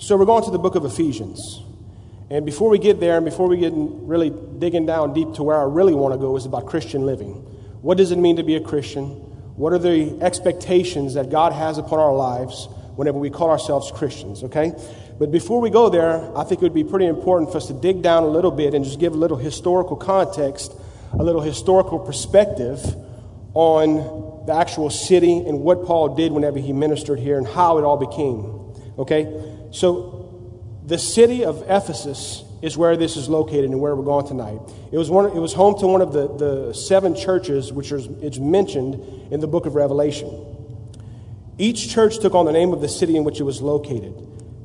So we're going to the book of Ephesians. And before we get there, and before we get really digging down deep to where I really want to go, is about Christian living. What does it mean to be a Christian? What are the expectations that God has upon our lives whenever we call ourselves Christians, okay? But before we go there, I think it would be pretty important for us to dig down a little bit and just give a little historical context, a little historical perspective on the actual city and what Paul did whenever he ministered here and how it all became. Okay? So, the city of Ephesus is where this is located and where we're going tonight. It was, one, it was home to one of the, the seven churches which is it's mentioned in the book of Revelation. Each church took on the name of the city in which it was located.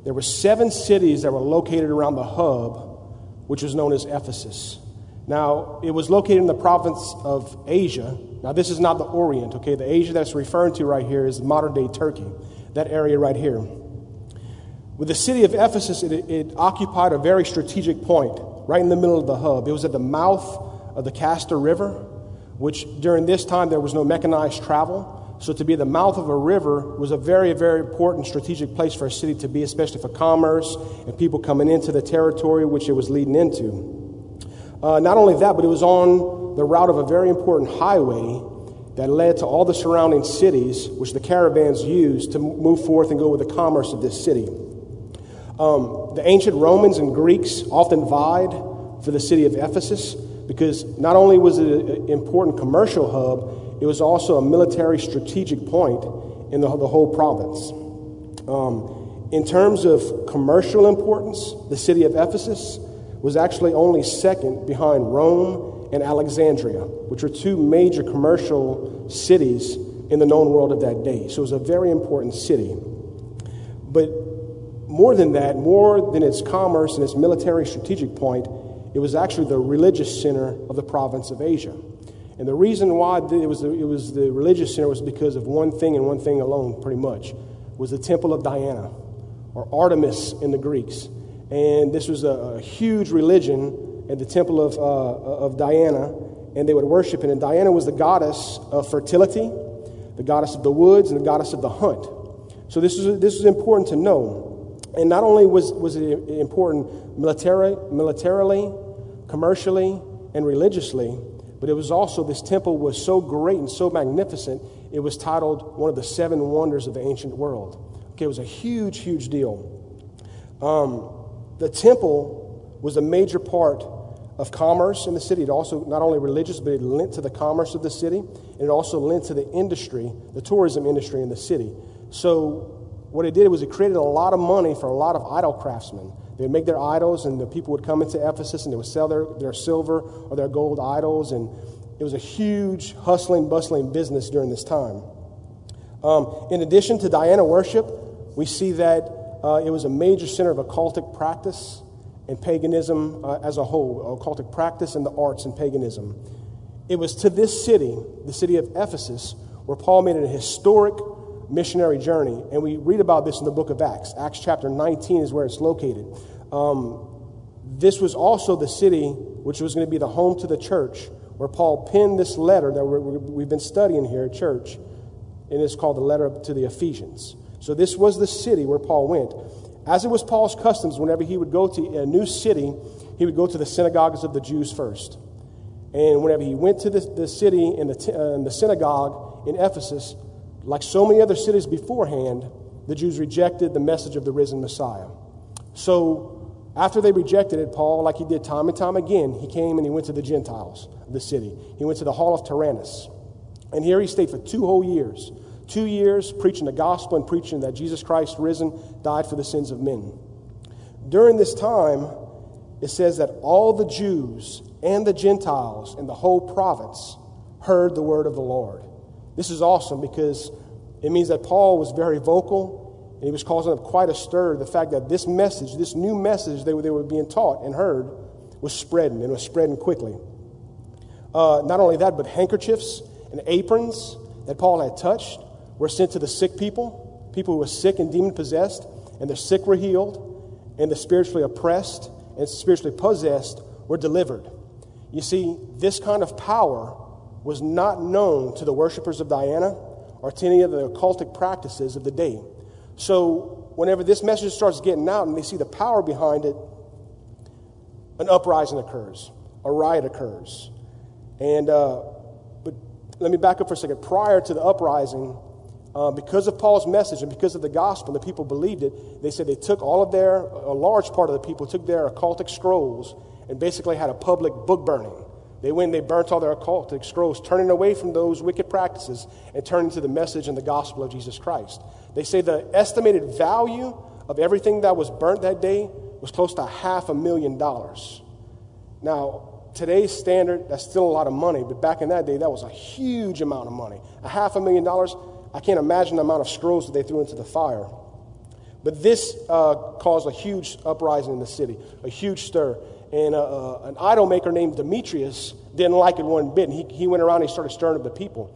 There were seven cities that were located around the hub, which was known as Ephesus. Now, it was located in the province of Asia. Now, this is not the Orient, okay? The Asia that's referring to right here is modern day Turkey, that area right here. With the city of Ephesus, it, it, occupied a very strategic point right in the middle of the hub. It was at the mouth of the Cayster River, which during this time there was no mechanized travel. So, to be at the mouth of a river was a very, very important strategic place for a city to be, especially for commerce and people coming into the territory which it was leading into. Uh, not only that, but it was on the route of a very important highway that led to all the surrounding cities, which the caravans used to move forth and go with the commerce of this city. Um, the ancient Romans and Greeks often vied for the city of Ephesus because not only was it an important commercial hub, it was also a military strategic point in the, the whole province. Um, in terms of commercial importance, the city of Ephesus was actually only second behind Rome and Alexandria, which were two major commercial cities in the known world of that day. So it was a very important city. More than that, more than its commerce and its military strategic point, it was actually the religious center of the province of Asia. And the reason why it was, the, it was the religious center was because of one thing and one thing alone, pretty much, was the temple of Diana, or Artemis in the Greeks. And this was a, a huge religion at the temple of, uh, of Diana, and they would worship it. And Diana was the goddess of fertility, the goddess of the woods, and the goddess of the hunt. So this is, this is important to know. And not only was, was it important military, militarily, commercially, and religiously, but it was also, this temple was so great and so magnificent, it was titled one of the seven wonders of the ancient world. Okay, it was a huge, huge deal. Um, the temple was a major part of commerce in the city. It also, not only religious, but it lent to the commerce of the city, and it also lent to the industry, the tourism industry in the city. So what it did was it created a lot of money for a lot of idol craftsmen. They would make their idols, and the people would come into Ephesus and they would sell their, their silver or their gold idols. And it was a huge, hustling, bustling business during this time. Um, in addition to Diana worship, we see that uh, it was a major center of occultic practice and paganism uh, as a whole, occultic practice and the arts and paganism. It was to this city, the city of Ephesus, where Paul made a historic missionary journey. And we read about this in the book of Acts. Acts chapter 19 is where it's located. Um, this was also the city which was going to be the home to the church, where Paul penned this letter that we have been studying here at church. And it's called the letter to the Ephesians. So this was the city where Paul went. As it was Paul's customs, whenever he would go to a new city, he would go to the synagogues of the Jews first. And whenever he went to the, the city and the, uh, the synagogue in Ephesus, like so many other cities beforehand, the Jews rejected the message of the risen Messiah. So, after they rejected it, Paul, like he did time and time again, he came and he went to the Gentiles the city. He went to the Hall of Tyrannus. And here he stayed for two whole years. Two years preaching the gospel and preaching that Jesus Christ risen died for the sins of men. During this time, it says that all the Jews and the Gentiles in the whole province heard the word of the Lord. This is awesome because it means that Paul was very vocal and he was causing up quite a stir. The fact that this message, this new message they were, they were being taught and heard, was spreading and was spreading quickly. Uh, not only that, but handkerchiefs and aprons that Paul had touched were sent to the sick people, people who were sick and demon possessed, and the sick were healed, and the spiritually oppressed and spiritually possessed were delivered. You see, this kind of power was not known to the worshippers of Diana or to any of the occultic practices of the day. So whenever this message starts getting out and they see the power behind it, an uprising occurs, a riot occurs. And, uh, but let me back up for a second. Prior to the uprising, uh, because of Paul's message and because of the gospel, the people believed it. They said they took all of their, a large part of the people took their occultic scrolls and basically had a public book burning. They went and they burnt all their occultic scrolls, turning away from those wicked practices and turning to the message and the gospel of Jesus Christ. They say the estimated value of everything that was burnt that day was close to half a million dollars. Now, today's standard, that's still a lot of money, but back in that day, that was a huge amount of money. A half a million dollars, I can't imagine the amount of scrolls that they threw into the fire. But this uh, caused a huge uprising in the city, a huge stir. And uh, uh, an idol maker named Demetrius didn't like it one bit. And he, he went around and he started stirring up the people,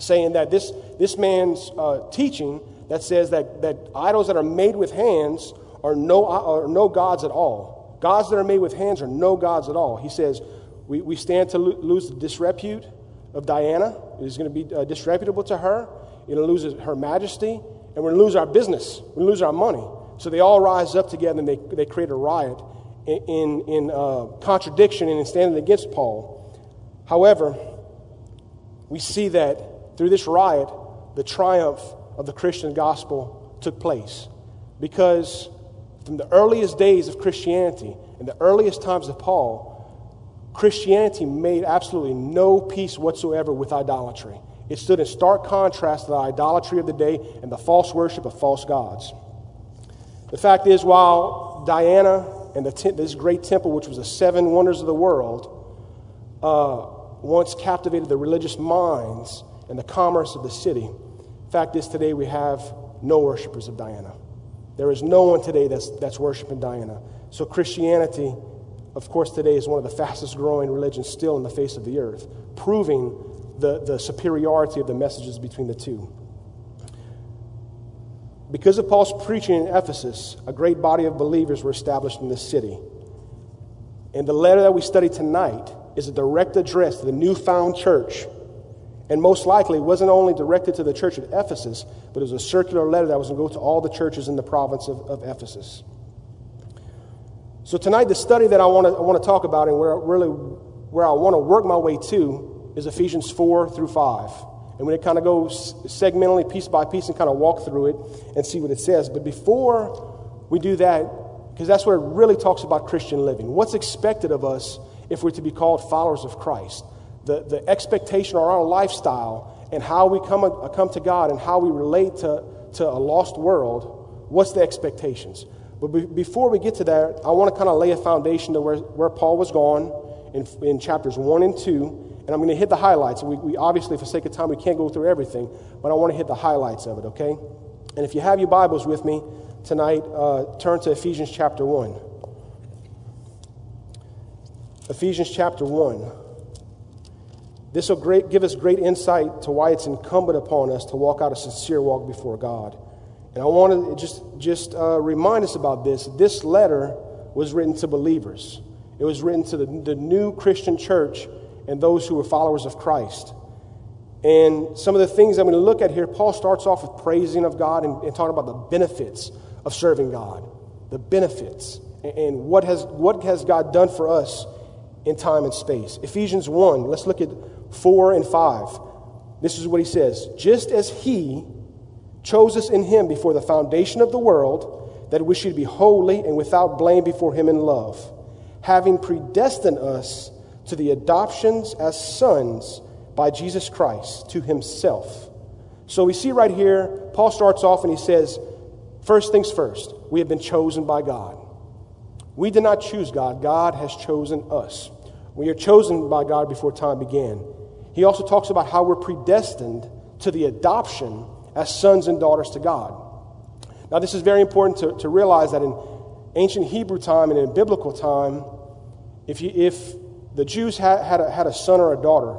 saying that this, this man's uh, teaching that says that, that idols that are made with hands are no, are no gods at all. Gods that are made with hands are no gods at all. He says, we, we stand to lo- lose the disrepute of Diana. It is going to be uh, disreputable to her. It'll lose her majesty, and we're going to lose our business. We're going to lose our money. So they all rise up together and they, they create a riot in, in, uh, contradiction and in standing against Paul. However, we see that through this riot, the triumph of the Christian gospel took place. Because from the earliest days of Christianity and the earliest times of Paul, Christianity made absolutely no peace whatsoever with idolatry. It stood in stark contrast to the idolatry of the day and the false worship of false gods. The fact is, while Diana and the, this great temple, which was the seven wonders of the world, uh, once captivated the religious minds and the commerce of the city, fact is, today we have no worshippers of Diana. There is no one today that's, that's worshiping Diana. So, Christianity, of course, today is one of the fastest growing religions still in the face of the earth, proving the, the superiority of the messages between the two. Because of Paul's preaching in Ephesus, a great body of believers were established in this city. And the letter that we study tonight is a direct address to the newfound church. And most likely, wasn't only directed to the church at Ephesus, but it was a circular letter that was going to go to all the churches in the province of, of Ephesus. So tonight, the study that I want to I want to talk about and where really where I want to work my way to is Ephesians 4 through 5. And we're going to kind of go segmentally, piece by piece, and kind of walk through it and see what it says. But before we do that, because that's where it really talks about Christian living, what's expected of us if we're to be called followers of Christ? The, the expectation or our lifestyle and how we come, uh, come to God and how we relate to, to a lost world, what's the expectations? But be, before we get to that, I want to kind of lay a foundation to where, where Paul was going in, in chapters 1 and 2 and I'm going to hit the highlights. We, we, obviously, for sake of time, we can't go through everything, but I want to hit the highlights of it, okay? And if you have your Bibles with me tonight, uh, turn to Ephesians chapter 1. Ephesians chapter 1. This will great, give us great insight to why it's incumbent upon us to walk out a sincere walk before God. And I want to just, just uh, remind us about this. This letter was written to believers, it was written to the, the new Christian church and those who are followers of Christ. And some of the things I'm going to look at here, Paul starts off with praising of God and, and talking about the benefits of serving God, the benefits, and, and what has, what has God done for us in time and space. Ephesians 1, let's look at 4 and 5. This is what he says Just as he chose us in him before the foundation of the world, that we should be holy and without blame before him in love, having predestined us to the adoptions as sons by Jesus Christ to himself. So we see right here, Paul starts off and he says, First things first, we have been chosen by God. We did not choose God, God has chosen us. We are chosen by God before time began. He also talks about how we're predestined to the adoption as sons and daughters to God. Now, this is very important to, to realize that in ancient Hebrew time and in biblical time, if, you, if the Jews had, had, a, had a son or a daughter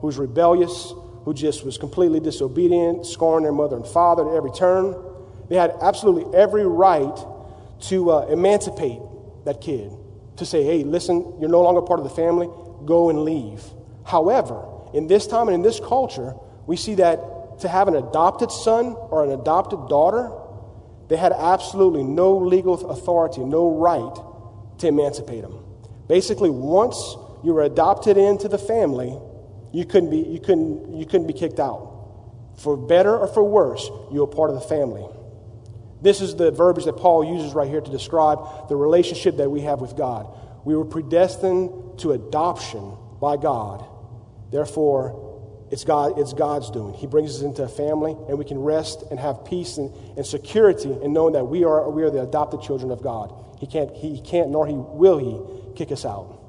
who was rebellious, who just was completely disobedient, scorning their mother and father at every turn. They had absolutely every right to uh, emancipate that kid, to say, hey, listen, you're no longer part of the family, go and leave. However, in this time and in this culture, we see that to have an adopted son or an adopted daughter, they had absolutely no legal authority, no right to emancipate them. Basically, once you were adopted into the family, you couldn't be, you couldn't, you couldn't be kicked out. For better or for worse, you were part of the family. This is the verbiage that Paul uses right here to describe the relationship that we have with God. We were predestined to adoption by God. Therefore, it's, God, it's God's doing. He brings us into a family, and we can rest and have peace and, and security in knowing that we are, we are the adopted children of God. He can't, he can't, nor he will he kick us out.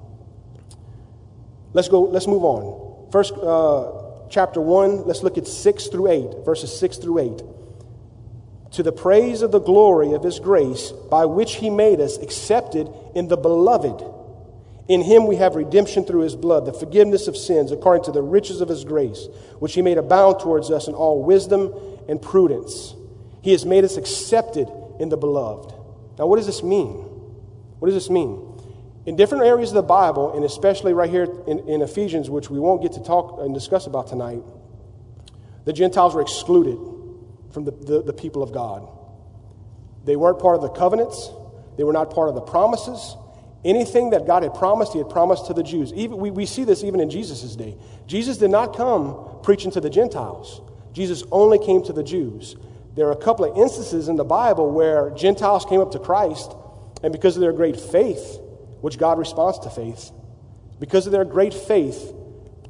Let's go, let's move on. First, uh, chapter 1, let's look at 6 through 8, verses 6 through 8. To the praise of the glory of his grace, by which he made us accepted in the beloved. In him we have redemption through his blood, the forgiveness of sins, according to the riches of his grace, which he made abound towards us in all wisdom and prudence. He has made us accepted in the beloved. Now, what does this mean? What does this mean? In different areas of the Bible, and especially right here in, in Ephesians, which we won't get to talk and discuss about tonight, the Gentiles were excluded from the, the, the people of God. They weren't part of the covenants, they were not part of the promises. Anything that God had promised, He had promised to the Jews. Even, we, we see this even in Jesus' day. Jesus did not come preaching to the Gentiles, Jesus only came to the Jews. There are a couple of instances in the Bible where Gentiles came up to Christ, and because of their great faith, which God responds to faith. Because of their great faith,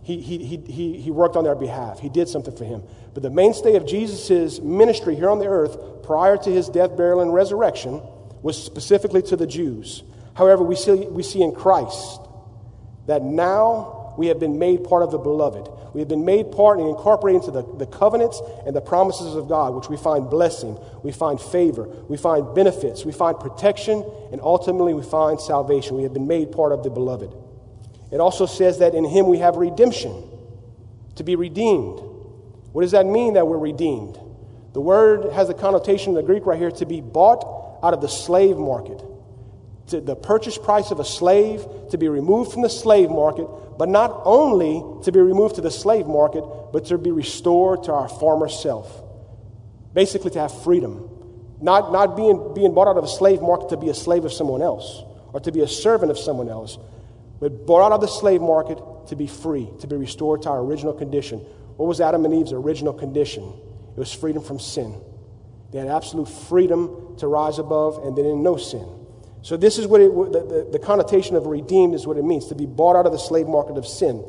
he, he, he, he worked on their behalf. He did something for him. But the mainstay of Jesus' ministry here on the earth prior to his death, burial, and resurrection was specifically to the Jews. However, we see, we see in Christ that now we have been made part of the beloved. We have been made part and incorporated into the, the covenants and the promises of God, which we find blessing, we find favor, we find benefits, we find protection, and ultimately we find salvation. We have been made part of the beloved. It also says that in Him we have redemption, to be redeemed. What does that mean that we're redeemed? The word has a connotation in the Greek right here to be bought out of the slave market to the purchase price of a slave to be removed from the slave market, but not only to be removed to the slave market, but to be restored to our former self. Basically, to have freedom. Not, not being, being bought out of a slave market to be a slave of someone else or to be a servant of someone else, but bought out of the slave market to be free, to be restored to our original condition. What was Adam and Eve's original condition? It was freedom from sin. They had absolute freedom to rise above, and they didn't know sin. So, this is what it, the, the, the connotation of redeemed is what it means to be bought out of the slave market of sin.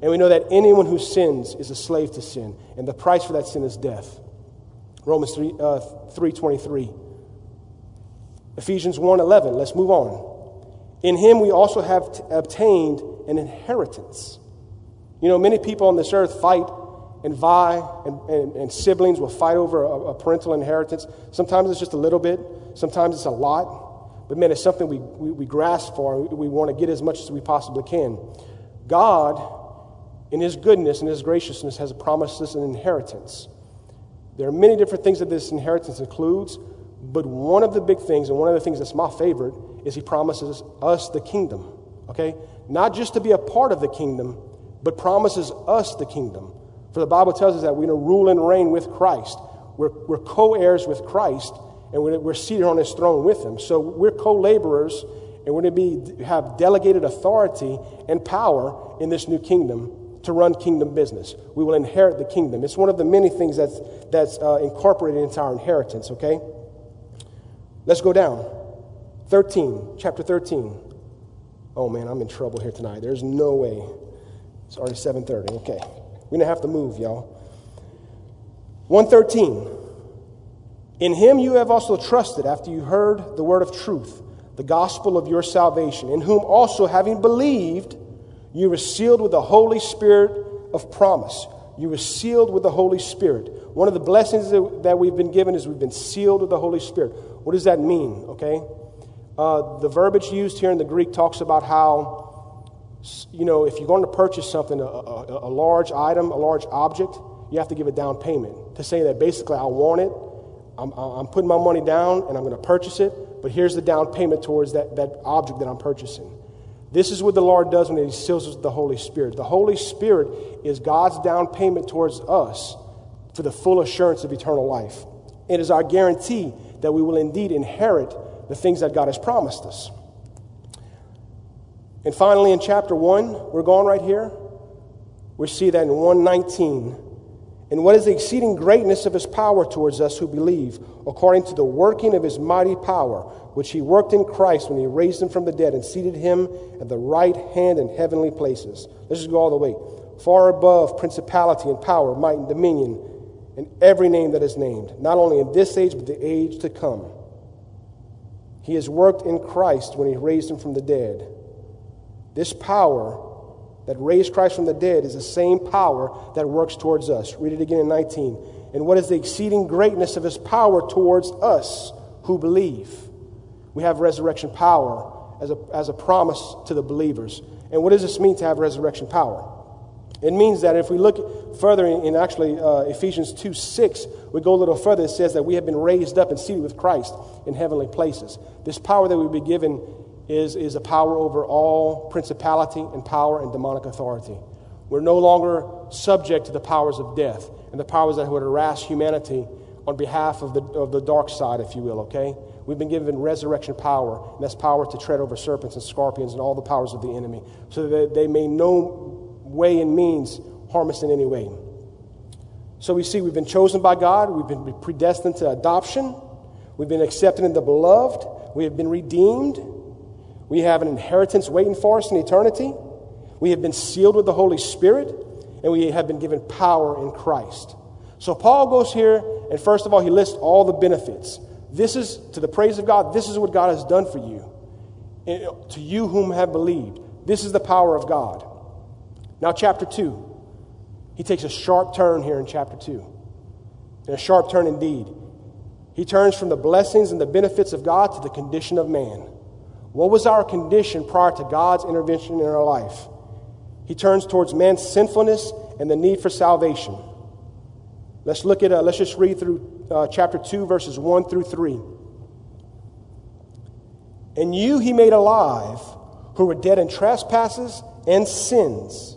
And we know that anyone who sins is a slave to sin, and the price for that sin is death. Romans 3, uh, 3.23. Ephesians 1.11. Let's move on. In him we also have t- obtained an inheritance. You know, many people on this earth fight and vie, and, and, and siblings will fight over a, a parental inheritance. Sometimes it's just a little bit, sometimes it's a lot. But man, it's something we, we, we grasp for and we want to get as much as we possibly can. God, in His goodness and His graciousness, has promised us an inheritance. There are many different things that this inheritance includes, but one of the big things, and one of the things that's my favorite, is He promises us the kingdom. Okay? Not just to be a part of the kingdom, but promises us the kingdom. For the Bible tells us that we're going to rule and reign with Christ. We're, we're co heirs with Christ and we're seated on his throne with him. So we're co laborers, and we're going to be, have delegated authority and power in this new kingdom to run kingdom business. We will inherit the kingdom. It's one of the many things that's, that's uh, incorporated into our inheritance, okay? Let's go down. 13, chapter 13. Oh man, I'm in trouble here tonight. There's no way. It's already 7:30. Okay. We're going to have to move, y'all. 113. In him you have also trusted after you heard the word of truth, the gospel of your salvation, in whom also, having believed, you were sealed with the Holy Spirit of promise. You were sealed with the Holy Spirit. One of the blessings that we've been given is we've been sealed with the Holy Spirit. What does that mean? Okay? Uh, the verbiage used here in the Greek talks about how, you know, if you're going to purchase something, a, a, a large item, a large object, you have to give a down payment to say that basically I want it I'm, I'm putting my money down and I'm going to purchase it, but here's the down payment towards that, that object that I'm purchasing. This is what the Lord does when He seals us with the Holy Spirit. The Holy Spirit is God's down payment towards us for the full assurance of eternal life. It is our guarantee that we will indeed inherit the things that God has promised us. And finally, in chapter 1, we're going right here, we see that in 119. And what is the exceeding greatness of his power towards us who believe, according to the working of his mighty power, which he worked in Christ when he raised him from the dead and seated him at the right hand in heavenly places. Let's just go all the way. Far above principality and power, might and dominion, and every name that is named, not only in this age, but the age to come. He has worked in Christ when he raised him from the dead. This power that raised Christ from the dead is the same power that works towards us. Read it again in 19. And what is the exceeding greatness of his power towards us who believe? We have resurrection power as a, as a promise to the believers. And what does this mean to have resurrection power? It means that if we look further in, in actually uh, Ephesians 2 6, we go a little further, it says that we have been raised up and seated with Christ in heavenly places. This power that we've been given is, is a power over all principality and power and demonic authority. We're no longer subject to the powers of death and the powers that would harass humanity on behalf of the, of the dark side, if you will, okay? We've been given resurrection power, and that's power to tread over serpents and scorpions and all the powers of the enemy, so that they may no way and means harm us in any way. So we see we've been chosen by God, we've been predestined to adoption, we've been accepted in the beloved, we have been redeemed, we have an inheritance waiting for us in eternity. We have been sealed with the Holy Spirit, and we have been given power in Christ. So Paul goes here, and first of all, he lists all the benefits. This is, to the praise of God, this is what God has done for you. Eh, to you whom have believed. This is the power of God. Now, chapter 2. He takes a sharp turn here in chapter 2. And a sharp turn indeed. He turns from the blessings and the benefits of God to the condition of man. What was our condition prior to God's intervention in our life? He turns towards man's sinfulness and the need for salvation. Let's look at, uh, let's just read through uh, chapter 2, verses 1 through 3. And you he made alive, who were dead in trespasses and sins,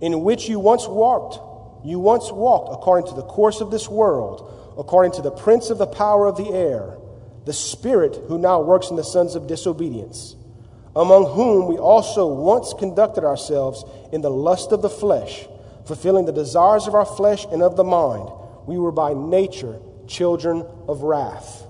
in which you once walked. You once walked according to the course of this world, according to the prince of the power of the air the Spirit who now works in the sons of disobedience, among whom we also once conducted ourselves in the lust of the flesh, fulfilling the desires of our flesh and of the mind. We were by nature children of wrath.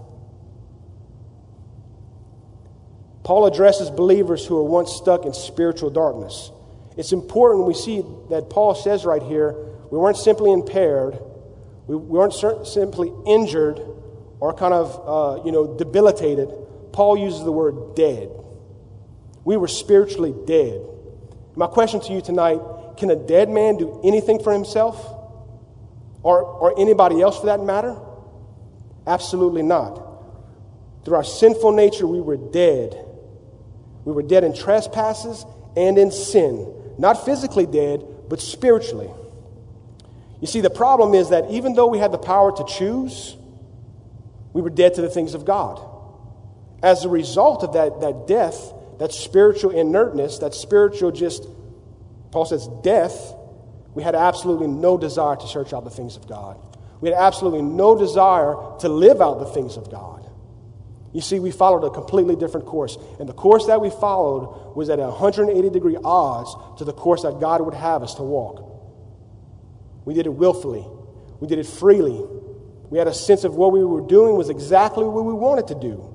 Paul addresses believers who are once stuck in spiritual darkness. It's important we see that Paul says right here we weren't simply impaired, we weren't simply injured, or kind of, uh, you know, debilitated, Paul uses the word dead. We were spiritually dead. My question to you tonight can a dead man do anything for himself? Or, or anybody else for that matter? Absolutely not. Through our sinful nature, we were dead. We were dead in trespasses and in sin. Not physically dead, but spiritually. You see, the problem is that even though we had the power to choose, we were dead to the things of God. As a result of that, that death, that spiritual inertness, that spiritual just, Paul says, death, we had absolutely no desire to search out the things of God. We had absolutely no desire to live out the things of God. You see, we followed a completely different course. And the course that we followed was at 180 degree odds to the course that God would have us to walk. We did it willfully, we did it freely, we had a sense of what we were doing was exactly what we wanted to do.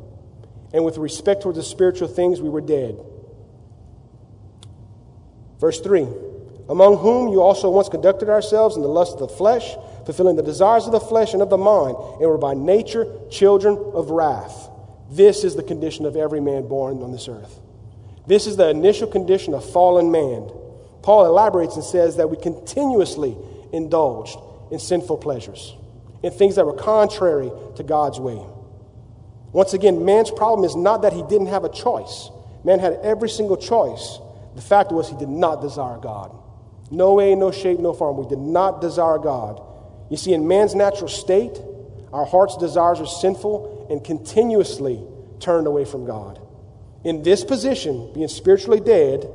And with respect towards the spiritual things, we were dead. Verse 3 Among whom you also once conducted ourselves in the lust of the flesh, fulfilling the desires of the flesh and of the mind, and were by nature children of wrath. This is the condition of every man born on this earth. This is the initial condition of fallen man. Paul elaborates and says that we continuously indulged in sinful pleasures and things that were contrary to God's way. Once again, man's problem is not that he didn't have a choice. Man had every single choice. The fact was, he did not desire God. No way, no shape, no form. We did not desire God. You see, in man's natural state, our heart's desires are sinful and continuously turned away from God. In this position, being spiritually dead,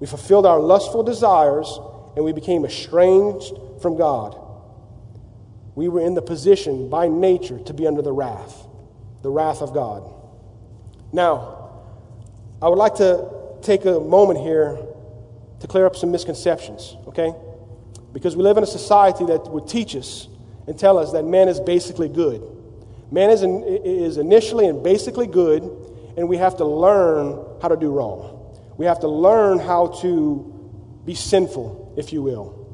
we fulfilled our lustful desires and we became estranged from God we were in the position by nature to be under the wrath. the wrath of God. Now, I would like to take a moment here to clear up some misconceptions, okay? Because we live in a society that would teach us and tell us that man is basically good. Man is, in, is initially and basically good, and we have to learn how to do wrong. We have to learn how to be sinful, if you will.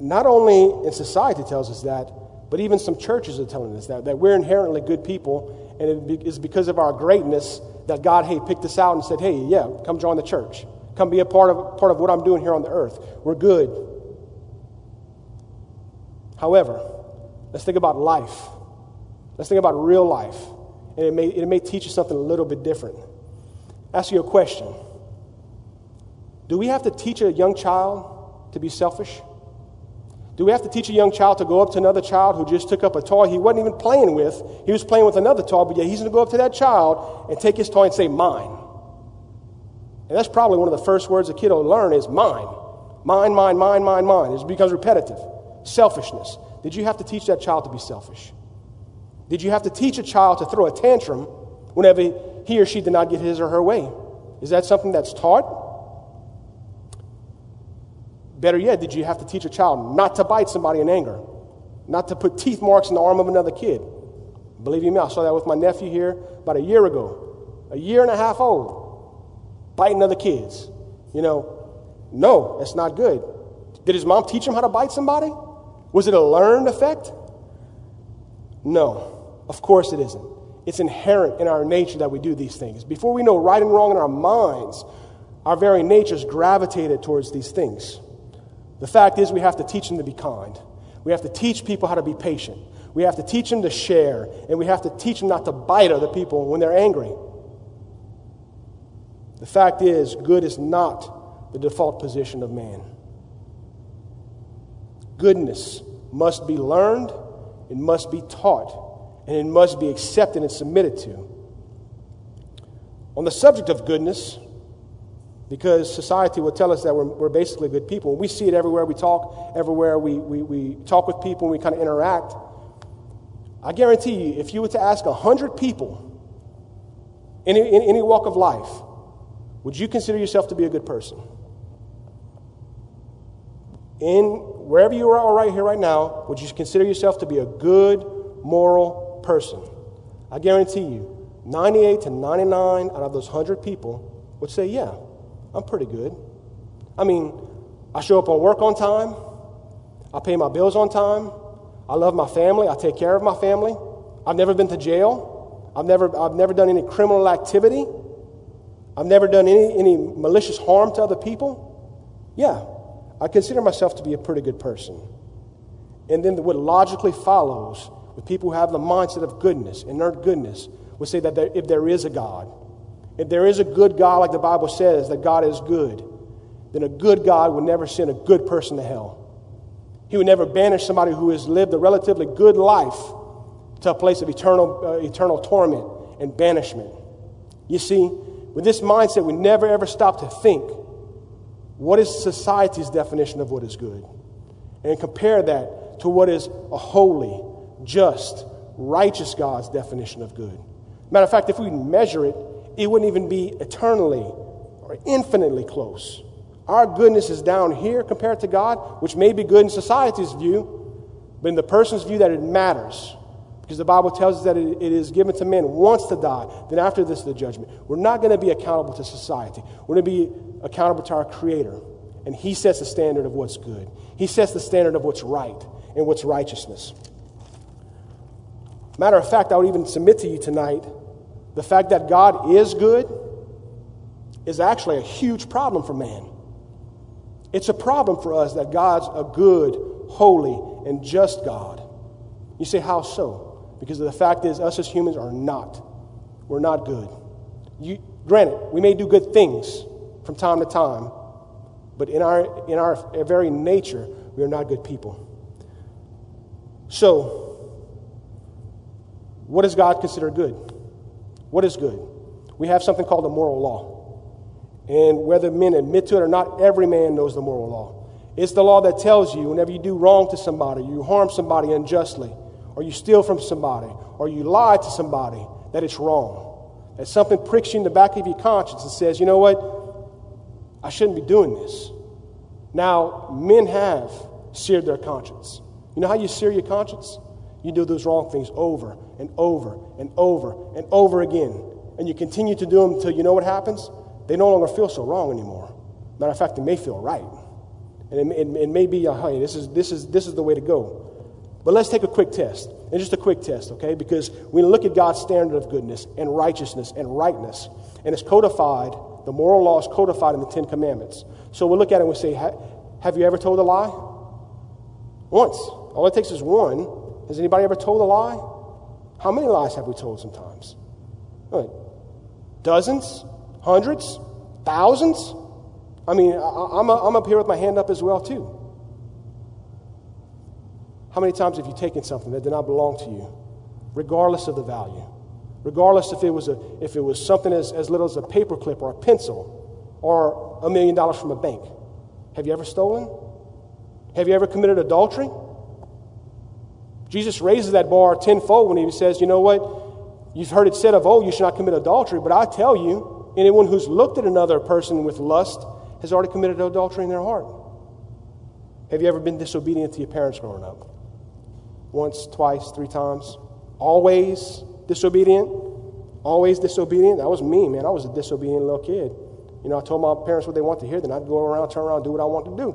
Not only in society tells us that, but even some churches are telling us that, that we're inherently good people, and it is because of our greatness that God, hey, picked us out and said, hey, yeah, come join the church. Come be a part of, part of what I'm doing here on the earth. We're good. However, let's think about life. Let's think about real life. And it may, it may teach you something a little bit different. Ask you a question Do we have to teach a young child to be selfish? Do we have to teach a young child to go up to another child who just took up a toy he wasn't even playing with? He was playing with another toy, but yet he's going to go up to that child and take his toy and say, Mine. And that's probably one of the first words a kid will learn is mine. Mine, mine, mine, mine, mine. It becomes repetitive. Selfishness. Did you have to teach that child to be selfish? Did you have to teach a child to throw a tantrum whenever he or she did not get his or her way? Is that something that's taught? Better yet, did you have to teach a child not to bite somebody in anger, not to put teeth marks in the arm of another kid? Believe me, I saw that with my nephew here about a year ago, a year and a half old, biting other kids. You know, no, that's not good. Did his mom teach him how to bite somebody? Was it a learned effect? No, of course it isn't. It's inherent in our nature that we do these things. Before we know right and wrong in our minds, our very natures gravitated towards these things. The fact is, we have to teach them to be kind. We have to teach people how to be patient. We have to teach them to share. And we have to teach them not to bite other people when they're angry. The fact is, good is not the default position of man. Goodness must be learned, it must be taught, and it must be accepted and submitted to. On the subject of goodness, because society will tell us that we're, we're basically good people. We see it everywhere we talk, everywhere we, we, we talk with people, we kind of interact. I guarantee you, if you were to ask 100 people in, in, in any walk of life, would you consider yourself to be a good person? In wherever you are right here, right now, would you consider yourself to be a good, moral person? I guarantee you, 98 to 99 out of those 100 people would say, yeah, I'm pretty good. I mean, I show up on work on time. I pay my bills on time. I love my family. I take care of my family. I've never been to jail. I've never, I've never done any criminal activity. I've never done any, any malicious harm to other people. Yeah, I consider myself to be a pretty good person. And then what logically follows with people who have the mindset of goodness, inert goodness, would say that there, if there is a God, if there is a good God, like the Bible says, that God is good, then a good God would never send a good person to hell. He would never banish somebody who has lived a relatively good life to a place of eternal, uh, eternal torment and banishment. You see, with this mindset, we never ever stop to think what is society's definition of what is good? And compare that to what is a holy, just, righteous God's definition of good. Matter of fact, if we measure it, it wouldn't even be eternally or infinitely close. Our goodness is down here compared to God, which may be good in society's view, but in the person's view, that it matters. Because the Bible tells us that it, it is given to man once to die, then after this, the judgment. We're not going to be accountable to society. We're going to be accountable to our Creator. And He sets the standard of what's good, He sets the standard of what's right and what's righteousness. Matter of fact, I would even submit to you tonight the fact that God is good is actually a huge problem for man. It's a problem for us that God's a good, holy, and just God. You say, how so? Because the fact is, us as humans are not. We're not good. You, granted, we may do good things from time to time, but in our, in our very nature, we are not good people. So, what does God consider good? What is good? We have something called the moral law. And whether men admit to it or not, every man knows the moral law. It's the law that tells you whenever you do wrong to somebody, you harm somebody unjustly, or you steal from somebody, or you lie to somebody, that it's wrong. That something pricks you in the back of your conscience and says, you know what? I shouldn't be doing this. Now, men have seared their conscience. You know how you sear your conscience? You do those wrong things over and over and over and over again. And you continue to do them until you know what happens? They no longer feel so wrong anymore. Matter of fact, they may feel right. And it, it, it may be, uh, hey, this is, this, is, this is the way to go. But let's take a quick test. And just a quick test, okay? Because we look at God's standard of goodness and righteousness and rightness. And it's codified, the moral law is codified in the Ten Commandments. So we'll look at it and we say, have you ever told a lie? Once. All it takes is one. Has anybody ever told a lie? How many lies have we told sometimes? Dozens? Hundreds? Thousands? I mean, I'm, I'm up here with my hand up as well, too. How many times have you taken something that did not belong to you, regardless of the value? Regardless if it was, a, if it was something as, as little as a paperclip or a pencil or a million dollars from a bank. Have you ever stolen? Have you ever committed adultery? Jesus raises that bar tenfold when he says, you know what? You've heard it said of old, you should not commit adultery, but I tell you, anyone who's looked at another person with lust has already committed adultery in their heart. Have you ever been disobedient to your parents growing up? Once, twice, three times? Always disobedient? Always disobedient? That was me, man. I was a disobedient little kid. You know, I told my parents what they want to hear, then I'd go around, turn around, do what I want to do.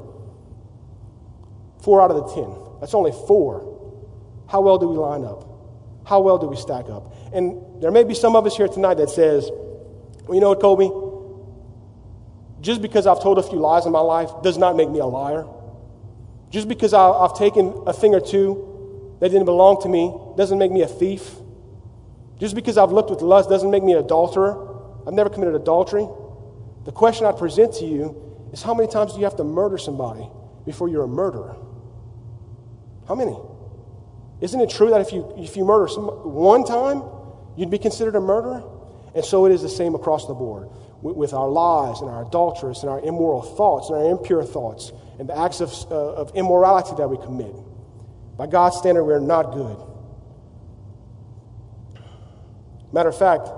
Four out of the ten. That's only four. How well do we line up? How well do we stack up? And there may be some of us here tonight that says, well, you know what, Kobe? Just because I've told a few lies in my life does not make me a liar. Just because I've taken a thing or two that didn't belong to me doesn't make me a thief. Just because I've looked with lust doesn't make me an adulterer. I've never committed adultery. The question I present to you is how many times do you have to murder somebody before you're a murderer? How many? Isn't it true that if you, if you murder some, one time, you'd be considered a murderer? And so it is the same across the board with, with our lies and our adulterous and our immoral thoughts and our impure thoughts and the acts of, uh, of immorality that we commit. By God's standard, we're not good. Matter of fact,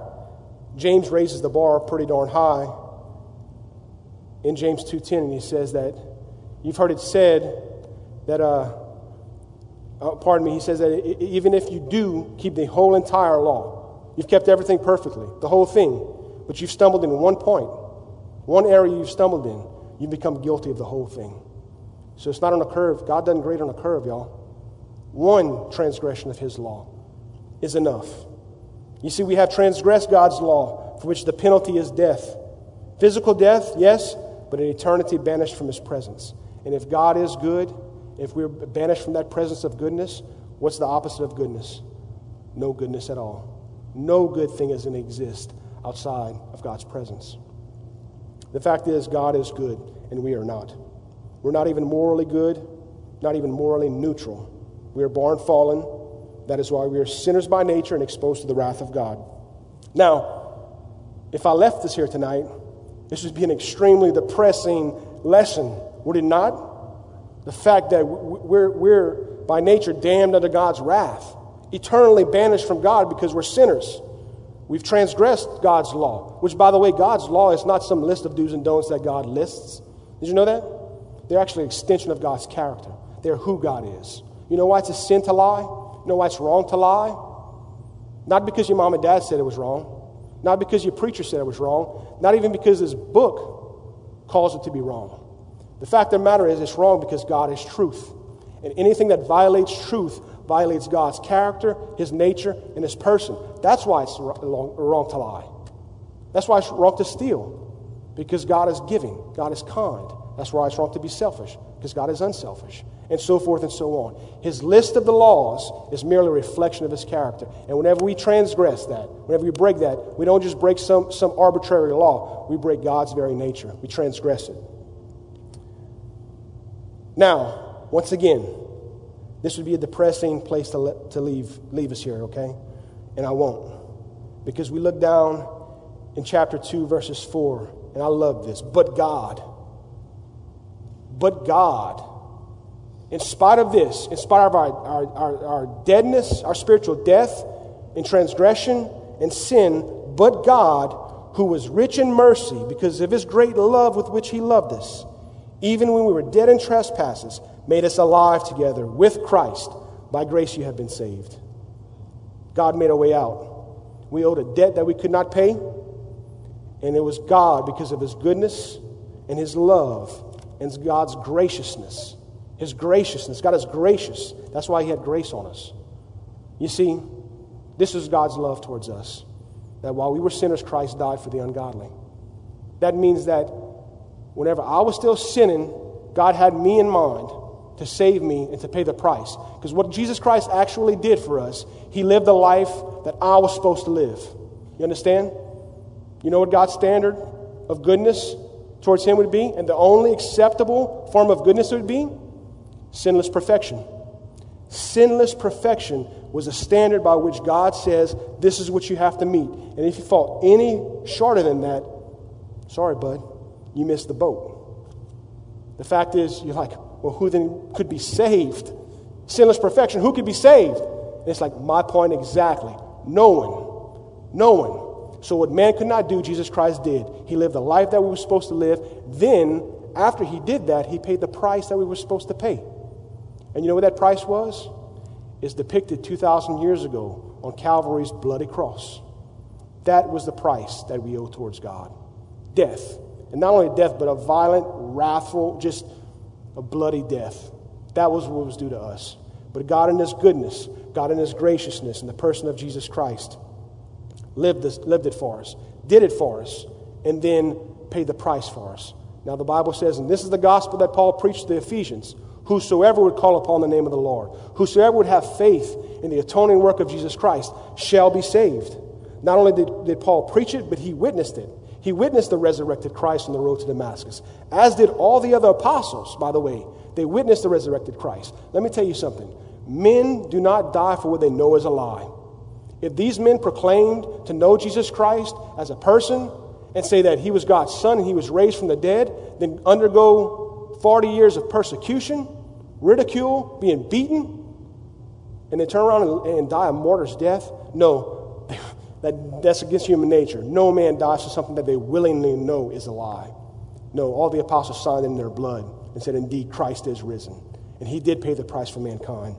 James raises the bar pretty darn high in James 2.10, and he says that you've heard it said that uh, uh, pardon me, he says that even if you do keep the whole entire law, you've kept everything perfectly, the whole thing, but you've stumbled in one point, one area you've stumbled in, you become guilty of the whole thing. So it's not on a curve. God doesn't grade on a curve, y'all. One transgression of his law is enough. You see, we have transgressed God's law, for which the penalty is death. Physical death, yes, but an eternity banished from his presence. And if God is good, if we're banished from that presence of goodness, what's the opposite of goodness? No goodness at all. No good thing doesn't exist outside of God's presence. The fact is, God is good, and we are not. We're not even morally good, not even morally neutral. We are born fallen. That is why we are sinners by nature and exposed to the wrath of God. Now, if I left this here tonight, this would be an extremely depressing lesson, would it not? The fact that we're, we're by nature damned under God's wrath, eternally banished from God because we're sinners. We've transgressed God's law, which, by the way, God's law is not some list of do's and don'ts that God lists. Did you know that? They're actually an extension of God's character. They're who God is. You know why it's a sin to lie? You know why it's wrong to lie? Not because your mom and dad said it was wrong, not because your preacher said it was wrong, not even because this book calls it to be wrong. The fact of the matter is, it's wrong because God is truth. And anything that violates truth violates God's character, His nature, and His person. That's why it's wrong to lie. That's why it's wrong to steal, because God is giving, God is kind. That's why it's wrong to be selfish, because God is unselfish, and so forth and so on. His list of the laws is merely a reflection of His character. And whenever we transgress that, whenever we break that, we don't just break some, some arbitrary law, we break God's very nature. We transgress it. Now, once again, this would be a depressing place to, to leave, leave us here, okay? And I won't. Because we look down in chapter 2, verses 4, and I love this. But God, but God, in spite of this, in spite of our, our, our, our deadness, our spiritual death, in transgression and sin, but God, who was rich in mercy because of his great love with which he loved us, even when we were dead in trespasses, made us alive together with Christ. By grace you have been saved. God made a way out. We owed a debt that we could not pay, and it was God, because of his goodness and his love and God's graciousness. His graciousness. God is gracious. That's why he had grace on us. You see, this is God's love towards us. That while we were sinners, Christ died for the ungodly. That means that whenever I was still sinning, God had me in mind to save me and to pay the price. Because what Jesus Christ actually did for us, he lived the life that I was supposed to live. You understand? You know what God's standard of goodness towards him would be? And the only acceptable form of goodness would be? Sinless perfection. Sinless perfection was a standard by which God says, this is what you have to meet. And if you fall any shorter than that, sorry, bud, you miss the boat. The fact is, you're like, well, who then could be saved? Sinless perfection, who could be saved? And it's like, my point exactly. No one. No one. So, what man could not do, Jesus Christ did. He lived the life that we were supposed to live. Then, after he did that, he paid the price that we were supposed to pay. And you know what that price was? It's depicted 2,000 years ago on Calvary's bloody cross. That was the price that we owe towards God death. And not only death, but a violent, wrathful, just a bloody death. That was what was due to us. But God, in His goodness, God, in His graciousness, in the person of Jesus Christ, lived, this, lived it for us, did it for us, and then paid the price for us. Now, the Bible says, and this is the gospel that Paul preached to the Ephesians whosoever would call upon the name of the Lord, whosoever would have faith in the atoning work of Jesus Christ, shall be saved. Not only did, did Paul preach it, but he witnessed it. He witnessed the resurrected Christ on the road to Damascus, as did all the other apostles, by the way. They witnessed the resurrected Christ. Let me tell you something men do not die for what they know is a lie. If these men proclaimed to know Jesus Christ as a person and say that he was God's son and he was raised from the dead, then undergo 40 years of persecution, ridicule, being beaten, and they turn around and, and die a martyr's death? No, that, that's against human nature. No man dies for something that they willingly know is a lie. No, all the apostles signed in their blood and said, Indeed, Christ is risen. And he did pay the price for mankind.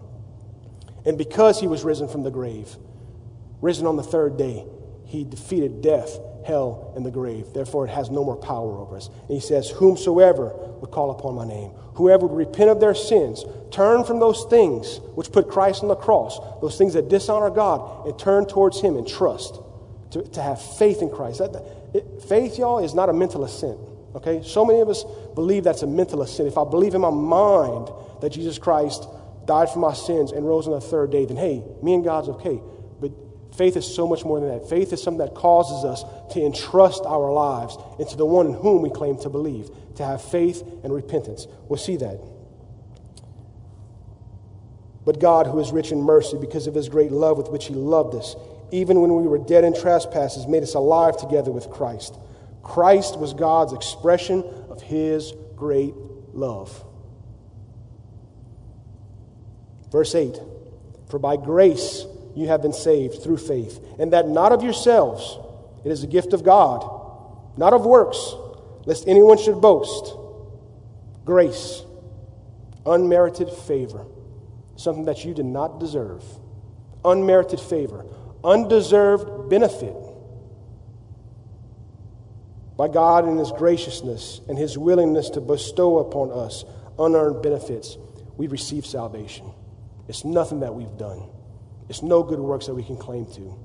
And because he was risen from the grave, risen on the third day, he defeated death, hell, and the grave. Therefore, it has no more power over us. And he says, Whomsoever would call upon my name, whoever would repent of their sins, turn from those things which put Christ on the cross, those things that dishonor God, and turn towards him and trust, to, to have faith in Christ. That, it, faith, y'all, is not a mental assent. Okay? So many of us believe that's a mental assent. If I believe in my mind that Jesus Christ died for my sins and rose on the third day, then hey, me and God's okay. But faith is so much more than that. Faith is something that causes us to entrust our lives into the one in whom we claim to believe, to have faith and repentance. We'll see that. But God, who is rich in mercy because of his great love with which he loved us, even when we were dead in trespasses, made us alive together with Christ. Christ was God's expression of his great love. Verse 8 For by grace you have been saved through faith, and that not of yourselves, it is a gift of God, not of works, lest anyone should boast. Grace, unmerited favor, something that you did not deserve, unmerited favor, undeserved benefit by God in His graciousness and His willingness to bestow upon us unearned benefits, we receive salvation. It's nothing that we've done, it's no good works that we can claim to.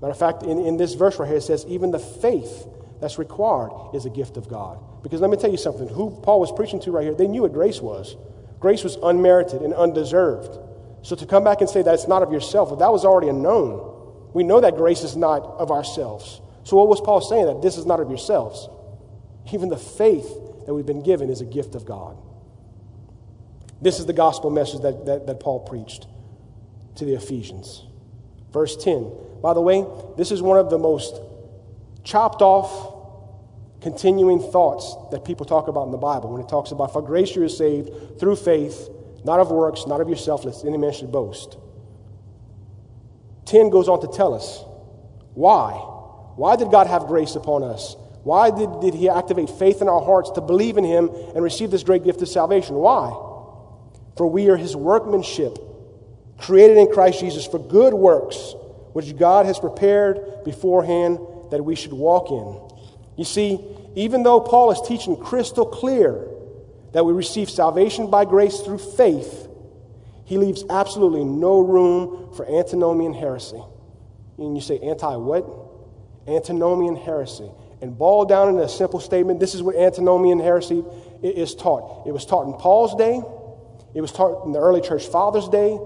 Matter of fact, in, in this verse right here, it says, even the faith that's required is a gift of God. Because let me tell you something who Paul was preaching to right here, they knew what grace was. Grace was unmerited and undeserved. So to come back and say that it's not of yourself, well, that was already a known. We know that grace is not of ourselves. So, what was Paul saying? That this is not of yourselves. Even the faith that we've been given is a gift of God. This is the gospel message that, that, that Paul preached to the Ephesians. Verse 10. By the way, this is one of the most chopped off, continuing thoughts that people talk about in the Bible when it talks about, for grace you are saved through faith, not of works, not of yourself, lest any man should boast. 10 goes on to tell us why. Why did God have grace upon us? Why did, did He activate faith in our hearts to believe in Him and receive this great gift of salvation? Why? For we are His workmanship, created in Christ Jesus for good works, which God has prepared beforehand that we should walk in. You see, even though Paul is teaching crystal clear that we receive salvation by grace through faith, he leaves absolutely no room for antinomian heresy. And you say, anti what? Antinomian heresy. And boiled down in a simple statement, this is what antinomian heresy is taught. It was taught in Paul's day, it was taught in the early church fathers' day,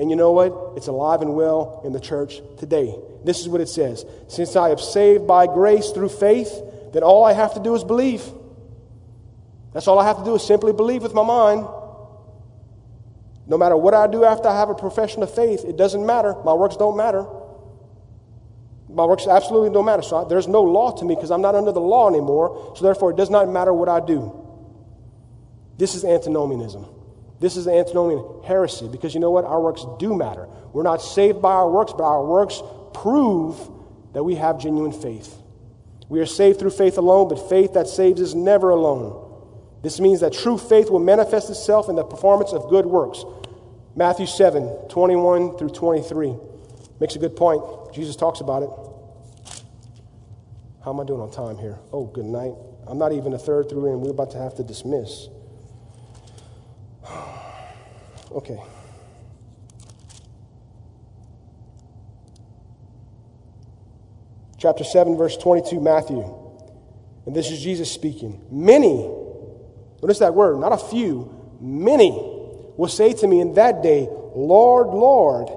and you know what? It's alive and well in the church today. This is what it says Since I have saved by grace through faith, then all I have to do is believe. That's all I have to do is simply believe with my mind. No matter what I do after I have a profession of faith, it doesn't matter. My works don't matter. My works absolutely don't matter. So I, there's no law to me because I'm not under the law anymore. So therefore, it does not matter what I do. This is antinomianism. This is antinomian heresy because you know what? Our works do matter. We're not saved by our works, but our works prove that we have genuine faith. We are saved through faith alone, but faith that saves is never alone. This means that true faith will manifest itself in the performance of good works. Matthew 7 21 through 23 makes a good point. Jesus talks about it. How am I doing on time here? Oh, good night. I'm not even a third through, and we're about to have to dismiss. Okay. Chapter 7, verse 22, Matthew. And this is Jesus speaking. Many, notice that word, not a few, many will say to me in that day, Lord, Lord,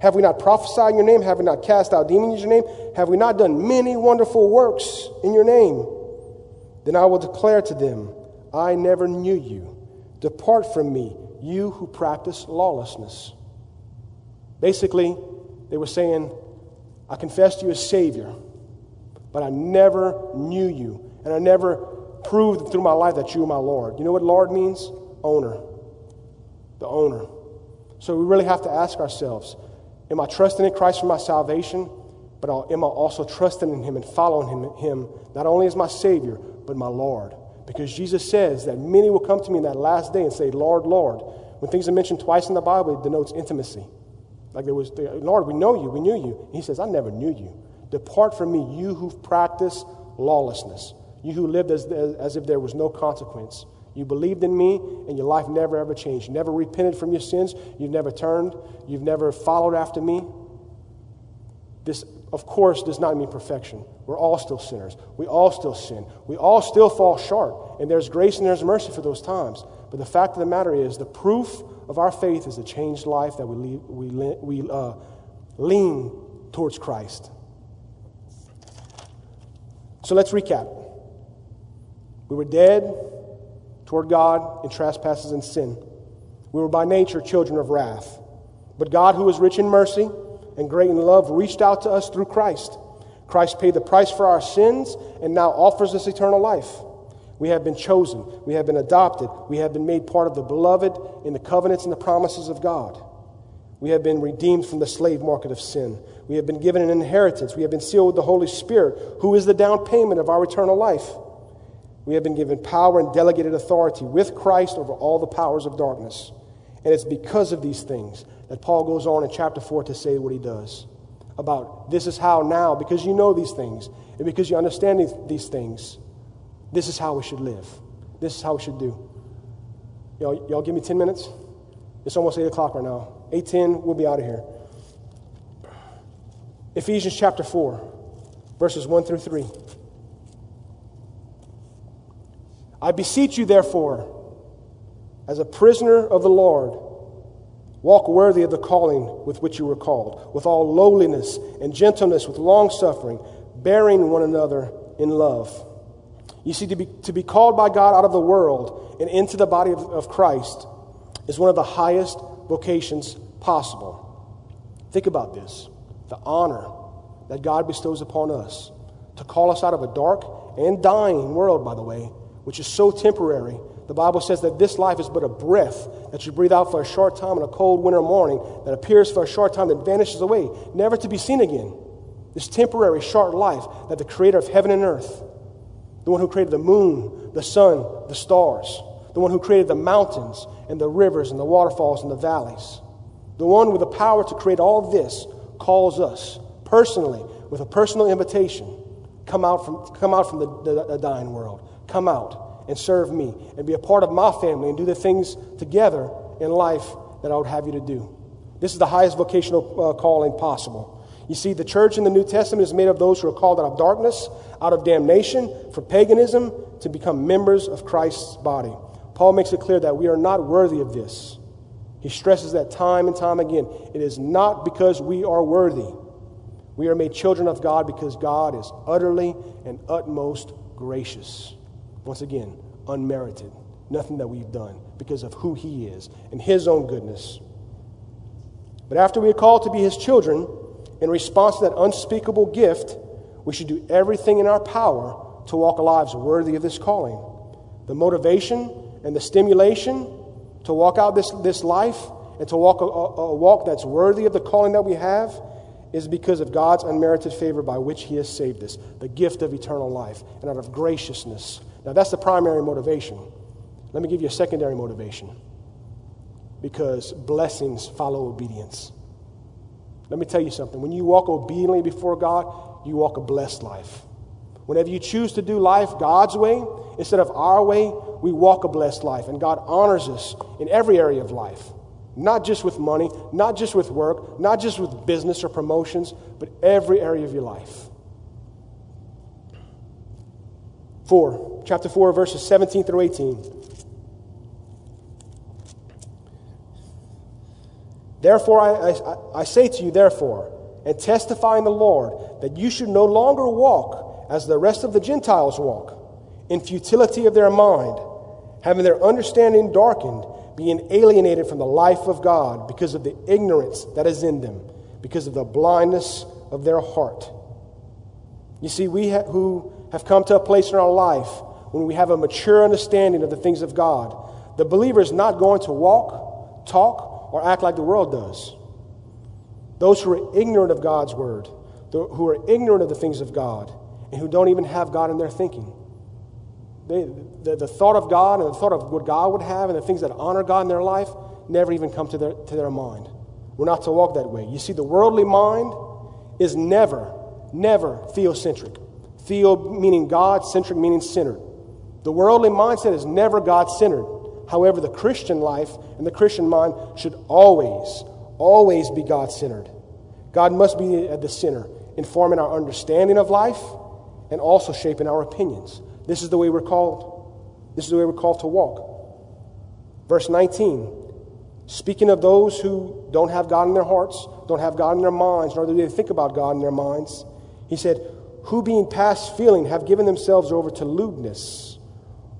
have we not prophesied in your name? Have we not cast out demons in your name? Have we not done many wonderful works in your name? Then I will declare to them, I never knew you. Depart from me, you who practice lawlessness. Basically, they were saying, I confess to you as Savior, but I never knew you. And I never proved through my life that you are my Lord. You know what Lord means? Owner. The owner. So we really have to ask ourselves Am I trusting in Christ for my salvation? But am I also trusting in Him and following Him, him not only as my Savior, but my Lord? Because Jesus says that many will come to me in that last day and say, Lord, Lord. When things are mentioned twice in the Bible, it denotes intimacy. Like there was, Lord, we know you, we knew you. And he says, I never knew you. Depart from me, you who practice lawlessness, you who lived as, as if there was no consequence. You believed in me, and your life never ever changed. You never repented from your sins. You've never turned. You've never followed after me. This, of course, does not mean perfection. We're all still sinners. We all still sin. We all still fall short. And there's grace and there's mercy for those times. But the fact of the matter is, the proof of our faith is a changed life that we, we, we uh, lean towards Christ. So let's recap. We were dead toward God in trespasses and sin. We were by nature children of wrath. But God, who is rich in mercy and great in love, reached out to us through Christ. Christ paid the price for our sins and now offers us eternal life. We have been chosen. We have been adopted. We have been made part of the beloved in the covenants and the promises of God. We have been redeemed from the slave market of sin. We have been given an inheritance. We have been sealed with the Holy Spirit, who is the down payment of our eternal life. We have been given power and delegated authority with Christ over all the powers of darkness. And it's because of these things that Paul goes on in chapter 4 to say what he does about this is how now, because you know these things, and because you understand these, things, this is how we should live. This is how we should do. Y'all, y'all give me 10 minutes? It's almost 8 o'clock right now. 8.10, we'll be out of here. Ephesians chapter 4, verses 1 through 3. I beseech you, therefore, as a prisoner of the Lord, walk worthy of the calling with which you were called, with all lowliness and gentleness, with long suffering, bearing one another in love. You see, to be, to be called by God out of the world and into the body of, of Christ is one of the highest vocations possible. Think about this the honor that God bestows upon us to call us out of a dark and dying world, by the way, which is so temporary, the Bible says that this life is but a breath that you breathe out for a short time on a cold winter morning, that appears for a short time, then vanishes away, never to be seen again. This temporary, short life that the creator of heaven and earth, the one who created the moon, the sun, the stars, the one who created the mountains and the rivers and the waterfalls and the valleys, the one with the power to create all this calls us personally with a personal invitation come out from, come out from the, the, the dying world. Come out and serve me and be a part of my family and do the things together in life that I would have you to do. This is the highest vocational uh, calling possible. You see, the church in the New Testament is made of those who are called out of darkness, out of damnation, for paganism, to become members of Christ's body. Paul makes it clear that we are not worthy of this. He stresses that time and time again. It is not because we are worthy. We are made children of God because God is utterly and utmost gracious. Once again, unmerited. Nothing that we've done because of who He is and His own goodness. But after we are called to be His children, in response to that unspeakable gift, we should do everything in our power to walk lives worthy of this calling. The motivation and the stimulation to walk out this, this life and to walk a, a, walk that's worthy of the calling that we have is because of God's unmerited favor by which He has saved us, the gift of eternal life, and out of graciousness. Now, that's the primary motivation. Let me give you a secondary motivation because blessings follow obedience. Let me tell you something. When you walk obediently before God, you walk a blessed life. Whenever you choose to do life God's way instead of our way, we walk a blessed life. And God honors us in every area of life. Not just with money, not just with work, not just with business or promotions, but every area of your life. 4, chapter 4, verses 17 through 18. Therefore, I, I, I, say to you, therefore, and testify in the Lord, that you should no longer walk as the rest of the Gentiles walk, in futility of their mind, having their understanding darkened, being alienated from the life of God because of the ignorance that is in them, because of the blindness of their heart. You see, we ha- who have come to a place in our life when we have a mature understanding of the things of God, the believer is not going to walk, talk, or act like the world does. Those who are ignorant of God's word, who are ignorant of the things of God, and who don't even have God in their thinking. They, the, the thought of God and the thought of what God would have and the things that honor God in their life never even come to their, to their mind. We're not to walk that way. You see, the worldly mind is never, never theocentric. Theo meaning God, centric meaning centered. The worldly mindset is never God centered. However, the Christian life and the Christian mind should always, always be God centered. God must be at the center, informing our understanding of life and also shaping our opinions. This is the way we're called. This is the way we're called to walk. Verse 19. Speaking of those who don't have God in their hearts, don't have God in their minds, nor do they think about God in their minds, he said, Who being past feeling have given themselves over to lewdness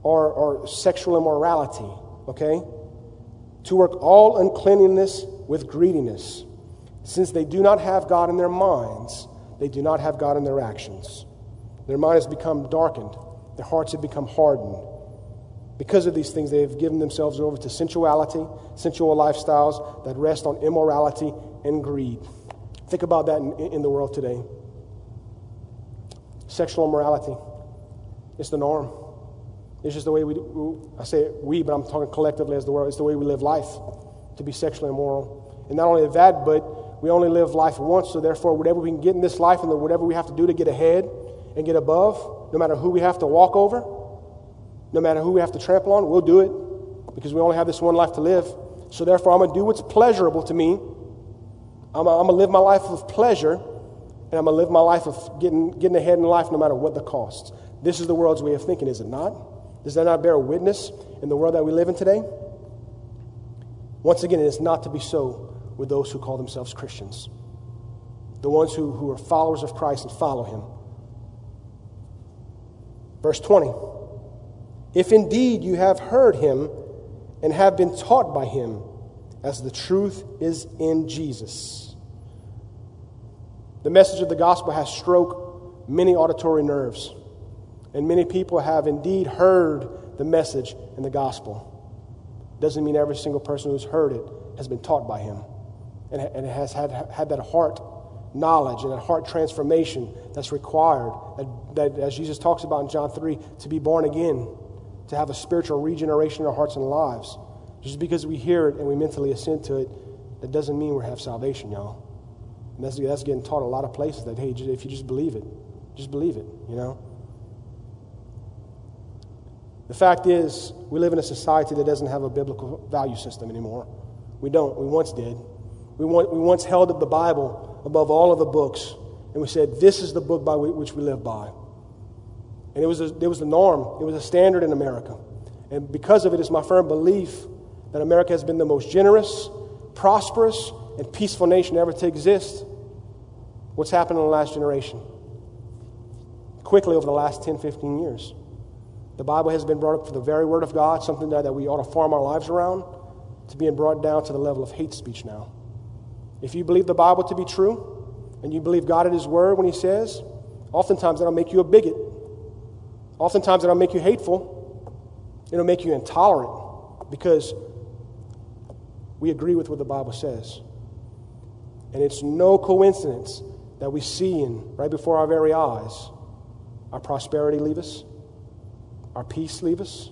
or, or sexual immorality okay? To work all uncleanness with greediness. Since they do not have God in their minds, they do not have God in their actions. Their mind has become darkened, their hearts have become hardened. Because of these things, they have given themselves over to sensuality, sensual lifestyles that rest on immorality and greed. Think about that in, in the world today. Sexual immorality, it's the norm. It's just the way we, do, I say we, but I'm talking collectively as the world. It's the way we live life, to be sexually immoral. And not only that, but we only live life once, so therefore, whatever we can get in this life and whatever we have to do to get ahead and get above, no matter who we have to walk over, no matter who we have to trample on, we'll do it because we only have this one life to live. So therefore, I'm going to do what's pleasurable to me. I'm going to live my life of pleasure, and I'm going to live my life of getting, getting ahead in life no matter what the costs. This is the world's way of thinking, is it not? Does that not bear witness in the world that we live in today? Once again, it is not to be so with those who call themselves Christians, the ones who, who are followers of Christ and follow him. Verse 20 If indeed you have heard him and have been taught by him, as the truth is in Jesus. The message of the gospel has struck many auditory nerves. And many people have indeed heard the message and the gospel. Doesn't mean every single person who's heard it has been taught by him and, and has had, had that heart knowledge and that heart transformation that's required, that, that, as Jesus talks about in John 3, to be born again, to have a spiritual regeneration in our hearts and lives. Just because we hear it and we mentally assent to it, that doesn't mean we have salvation, y'all. And that's, that's getting taught a lot of places that, hey, if you just believe it, just believe it, you know? The fact is, we live in a society that doesn't have a biblical value system anymore. We don't. We once did. We, want, we once held up the Bible above all of the books, and we said, This is the book by which we live by. And it was, a, it was the norm, it was a standard in America. And because of it, it's my firm belief that America has been the most generous, prosperous, and peaceful nation ever to exist. What's happened in the last generation? Quickly over the last 10, 15 years. The Bible has been brought up for the very Word of God, something that, that we ought to form our lives around, to being brought down to the level of hate speech now. If you believe the Bible to be true, and you believe God at His Word when He says, oftentimes that'll make you a bigot. Oftentimes it'll make you hateful. It'll make you intolerant because we agree with what the Bible says. And it's no coincidence that we see in right before our very eyes our prosperity leave us, our peace leave us,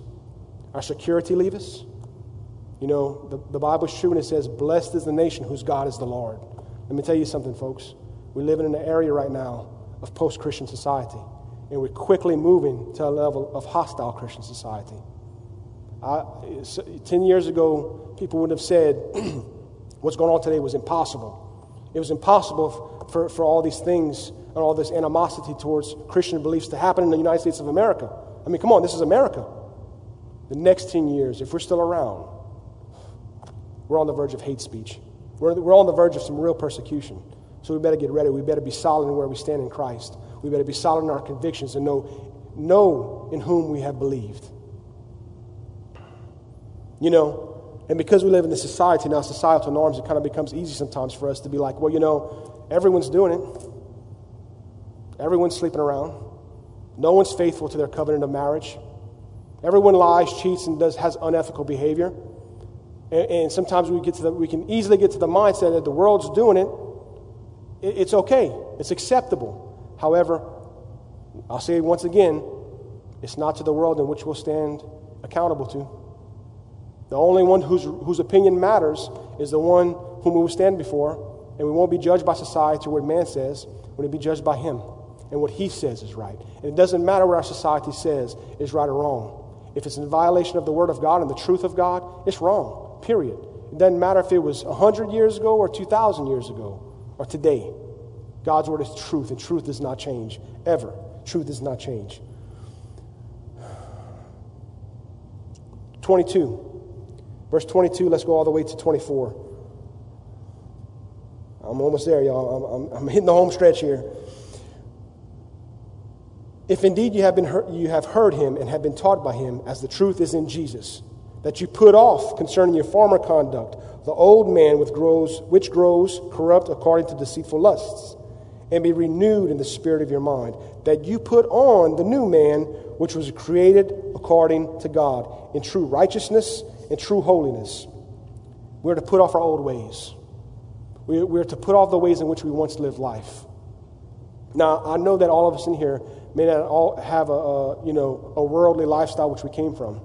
our security leave us. You know, the, the Bible is true and it says, Blessed is the nation whose God is the Lord. Let me tell you something, folks. We live in an area right now of post Christian society, and we're quickly moving to a level of hostile Christian society. I, ten years ago, people would have said, What's going on today was impossible. It was impossible for, for all these things and all this animosity towards Christian beliefs to happen in the United States of America. I mean, come on, this is America. The next 10 years, if we're still around, we're on the verge of hate speech. We're, we're on the verge of some real persecution. So we better get ready. We better be solid in where we stand in Christ. We better be solid in our convictions and know, know in whom we have believed. You know, and because we live in this society now, societal norms, it kind of becomes easy sometimes for us to be like, well, you know, everyone's doing it. Everyone's sleeping around. No one's faithful to their covenant of marriage. Everyone lies, cheats, and does, has unethical behavior. And, and sometimes we, get to the, we can easily get to the mindset that the world's doing it. it. It's okay, it's acceptable. However, I'll say it once again it's not to the world in which we'll stand accountable to. The only one whose, whose opinion matters is the one whom we will stand before, and we won't be judged by society or what man says, to be judged by him and what he says is right. And it doesn't matter what our society says is right or wrong. If it's in violation of the Word of God and the truth of God, it's wrong. Period. It doesn't matter if it was 100 years ago or 2,000 years ago or today. God's word is truth, and truth does not change, ever. Truth does not change. 22. Verse 22, let's go all the way to 24. I'm almost there, y'all. I'm, I'm, I'm hitting the home stretch here. If indeed you have, been heard, you have heard him and have been taught by him, as the truth is in Jesus, that you put off concerning your former conduct the old man grows, which grows corrupt according to deceitful lusts, and be renewed in the spirit of your mind, that you put on the new man which was created according to God in true righteousness and true holiness. We're to put off our old ways. We're to put off the ways in which we once lived life. Now, I know that all of us in here may not all have a, a you know a worldly lifestyle which we came from.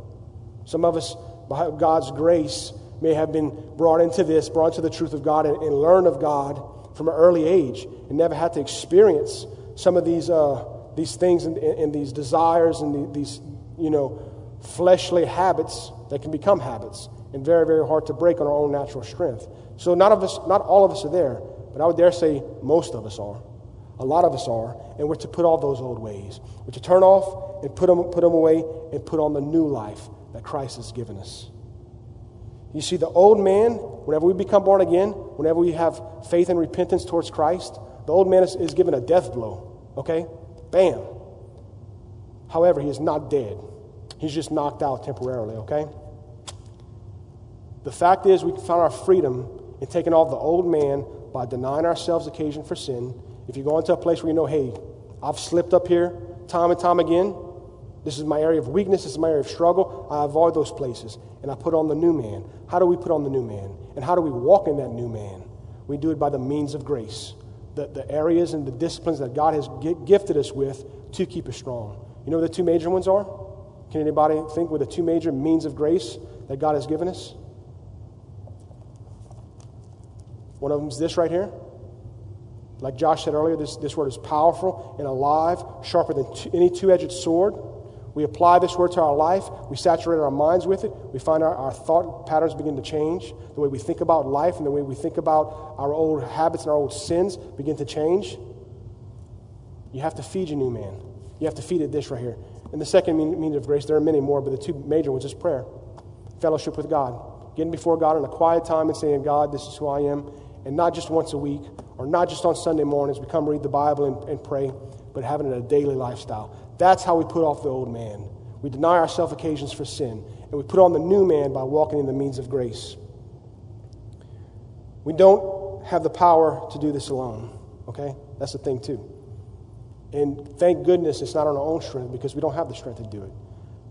Some of us, by God's grace, may have been brought into this, brought to the truth of God, and, and learn of God from an early age, and never had to experience some of these, uh, these things and, and, these desires and the, these, you know, fleshly habits that can become habits and very, very hard to break on our own natural strength. So not of us, not all of us are there, but I would dare say most of us are. A lot of us are, and we're to put off those old ways. We're to turn off and put them, put them away and put on the new life that Christ has given us. You see, the old man, whenever we become born again, whenever we have faith and repentance towards Christ, the old man is, is given a death blow. Okay? Bam. However, he is not dead. He's just knocked out temporarily, okay? The fact is, we found our freedom in taking off the old man by denying ourselves occasion for sin. If you go into a place where you know, hey, I've slipped up here time and time again, This is my area of weakness. This is my area of struggle. I avoid those places and I put on the new man. How do we put on the new man? And how do we walk in that new man? We do it by the means of grace, the, the areas and the disciplines that God has gifted us with to keep us strong. You know what the two major ones are? Can anybody think what the two major means of grace that God has given us? One of them is this right here. Like Josh said earlier, this, this word is powerful and alive, sharper than t- any two edged sword. We apply this word to our life. We saturate our minds with it. We find our, our thought patterns begin to change. The way we think about life and the way we think about our old habits and our old sins begin to change. You have to feed your new man. You have to feed it this right here. And the second means of grace, there are many more, but the two major ones is prayer, fellowship with God, getting before God in a quiet time and saying, God, this is who I am, and not just once a week or not just on Sunday mornings. We come read the Bible and, and pray, but having it a daily lifestyle. That's how we put off the old man. We deny ourselves occasions for sin, and we put on the new man by walking in the means of grace. We don't have the power to do this alone, okay? That's the thing, too. And thank goodness it's not on our own strength because we don't have the strength to do it.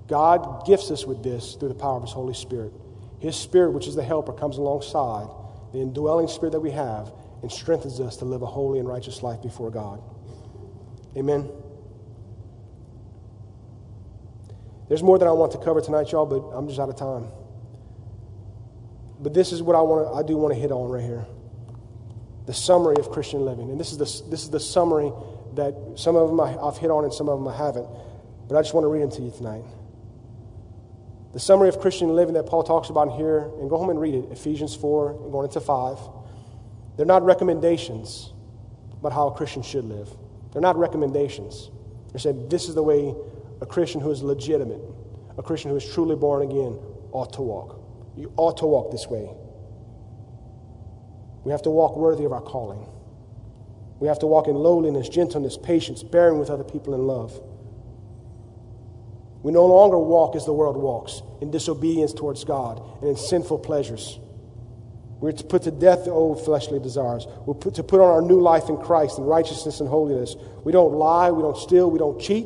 God gifts us with this through the power of His Holy Spirit. His Spirit, which is the helper, comes alongside the indwelling Spirit that we have and strengthens us to live a holy and righteous life before God. Amen. There's more that I want to cover tonight, y'all, but I'm just out of time. But this is what I want to, I do want to hit on right here. The summary of Christian living. And this is the, this is the summary that some of them I, I've hit on and some of them I haven't. But I just want to read them to you tonight. The summary of Christian living that Paul talks about here, and go home and read it, Ephesians 4 and going into 5. They're not recommendations about how a Christian should live. They're not recommendations. They're saying this is the way a Christian who is legitimate, a Christian who is truly born again, ought to walk. You ought to walk this way. We have to walk worthy of our calling. We have to walk in lowliness, gentleness, patience, bearing with other people in love. We no longer walk as the world walks, in disobedience towards God and in sinful pleasures. We're to put to death the old fleshly desires. We're put, to put on our new life in Christ in righteousness and holiness. We don't lie, we don't steal, we don't cheat.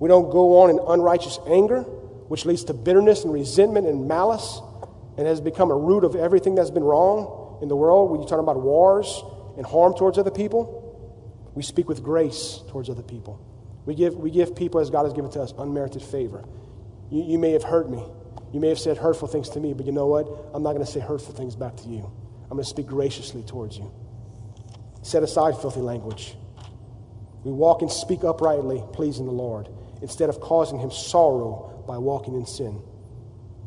We don't go on in unrighteous anger, which leads to bitterness and resentment and malice and has become a root of everything that's been wrong in the world. When you talk about wars and harm towards other people, we speak with grace towards other people. We give, we give people, as God has given to us, unmerited favor. You, you may have hurt me. You may have said hurtful things to me, but you know what? I'm not going to say hurtful things back to you. I'm going to speak graciously towards you. Set aside filthy language. We walk and speak uprightly, pleasing the Lord instead of causing him sorrow by walking in sin.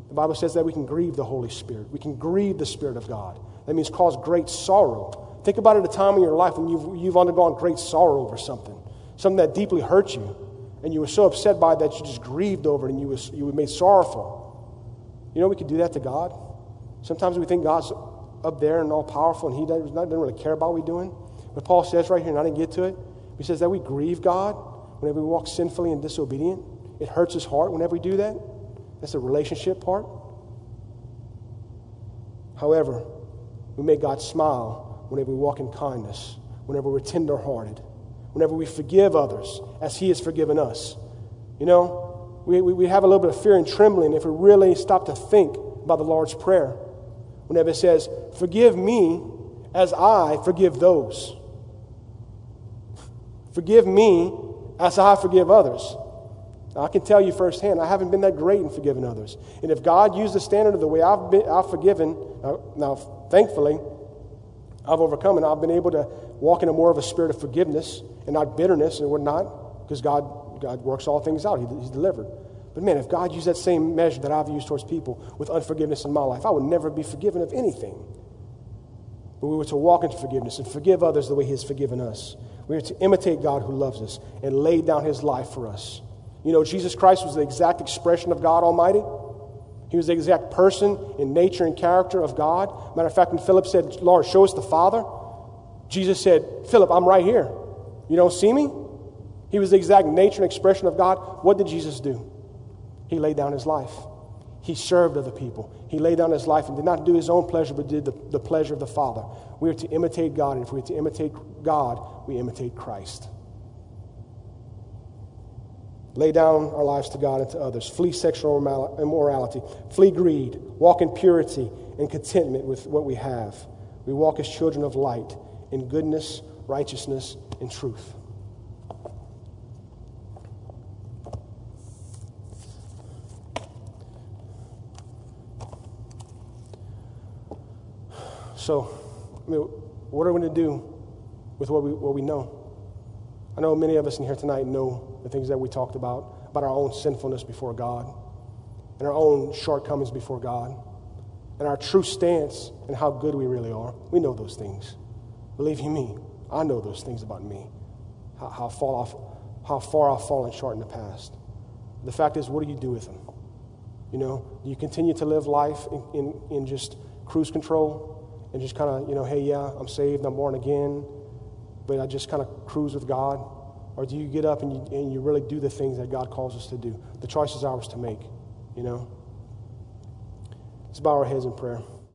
The Bible says that we can grieve the Holy Spirit. We can grieve the Spirit of God. That means cause great sorrow. Think about it a time in your life when you've, you've undergone great sorrow over something, something that deeply hurt you, and you were so upset by it that you just grieved over it and you, was, you were made sorrowful. You know, we could do that to God. Sometimes we think God's up there and all powerful and He doesn't, really care about what we're doing. But Paul says right here, and I didn't get to it, he says that we grieve God whenever we walk sinfully and disobedient. It hurts his heart whenever we do that. That's the relationship part. However, we make God smile whenever we walk in kindness, whenever we're tenderhearted, whenever we forgive others as He has forgiven us. You know, we, we, we have a little bit of fear and trembling if we really stop to think about the Lord's Prayer. Whenever it says, Forgive me as I forgive those. Forgive me as I forgive others. Now, I can tell you firsthand, I haven't been that great in forgiving others. And if God used the standard of the way I've, been, I've forgiven, now, now, thankfully, I've overcome and I've been able to walk in a more of a spirit of forgiveness and not bitterness and whatnot, because God, God works all things out. He, he's delivered. But man, if God used that same measure that I've used towards people with unforgiveness in my life, I would never be forgiven of anything. But we were to walk into forgiveness and forgive others the way He has forgiven us. We are to imitate God who loves us and laid down his life for us. You know, Jesus Christ was the exact expression of God Almighty. He was the exact person in nature and character of God. Matter of fact, when Philip said, Lord, show us the Father, Jesus said, Philip, I'm right here. You don't see me? He was the exact nature and expression of God. What did Jesus do? He laid down his life. He served other people. He laid down his life and did not do his own pleasure, but did the, the pleasure of the Father. We are to imitate God, and if we are to imitate God, we imitate Christ. Lay down our lives to God and to others. Flee sexual immorality. Flee greed. Walk in purity and contentment with what we have. We walk as children of light in goodness, righteousness, and truth. So, I mean, what are we going to do with what we, what we know? I know many of us in here tonight know the things that we talked about, about our own sinfulness before God, and our own shortcomings before God, and our true stance and how good we really are. We know those things. Believe you me, I know those things about me, how, how, fall off, how far I've fallen short in the past. The fact is, what do you do with them? You know, do you continue to live life in, in, in just cruise control? And just kind of, you know, hey, yeah, I'm saved, I'm born again, but I just kind of cruise with God? Or do you get up and you, and you really do the things that God calls us to do? The choice is ours to make, you know? Let's bow our heads in prayer.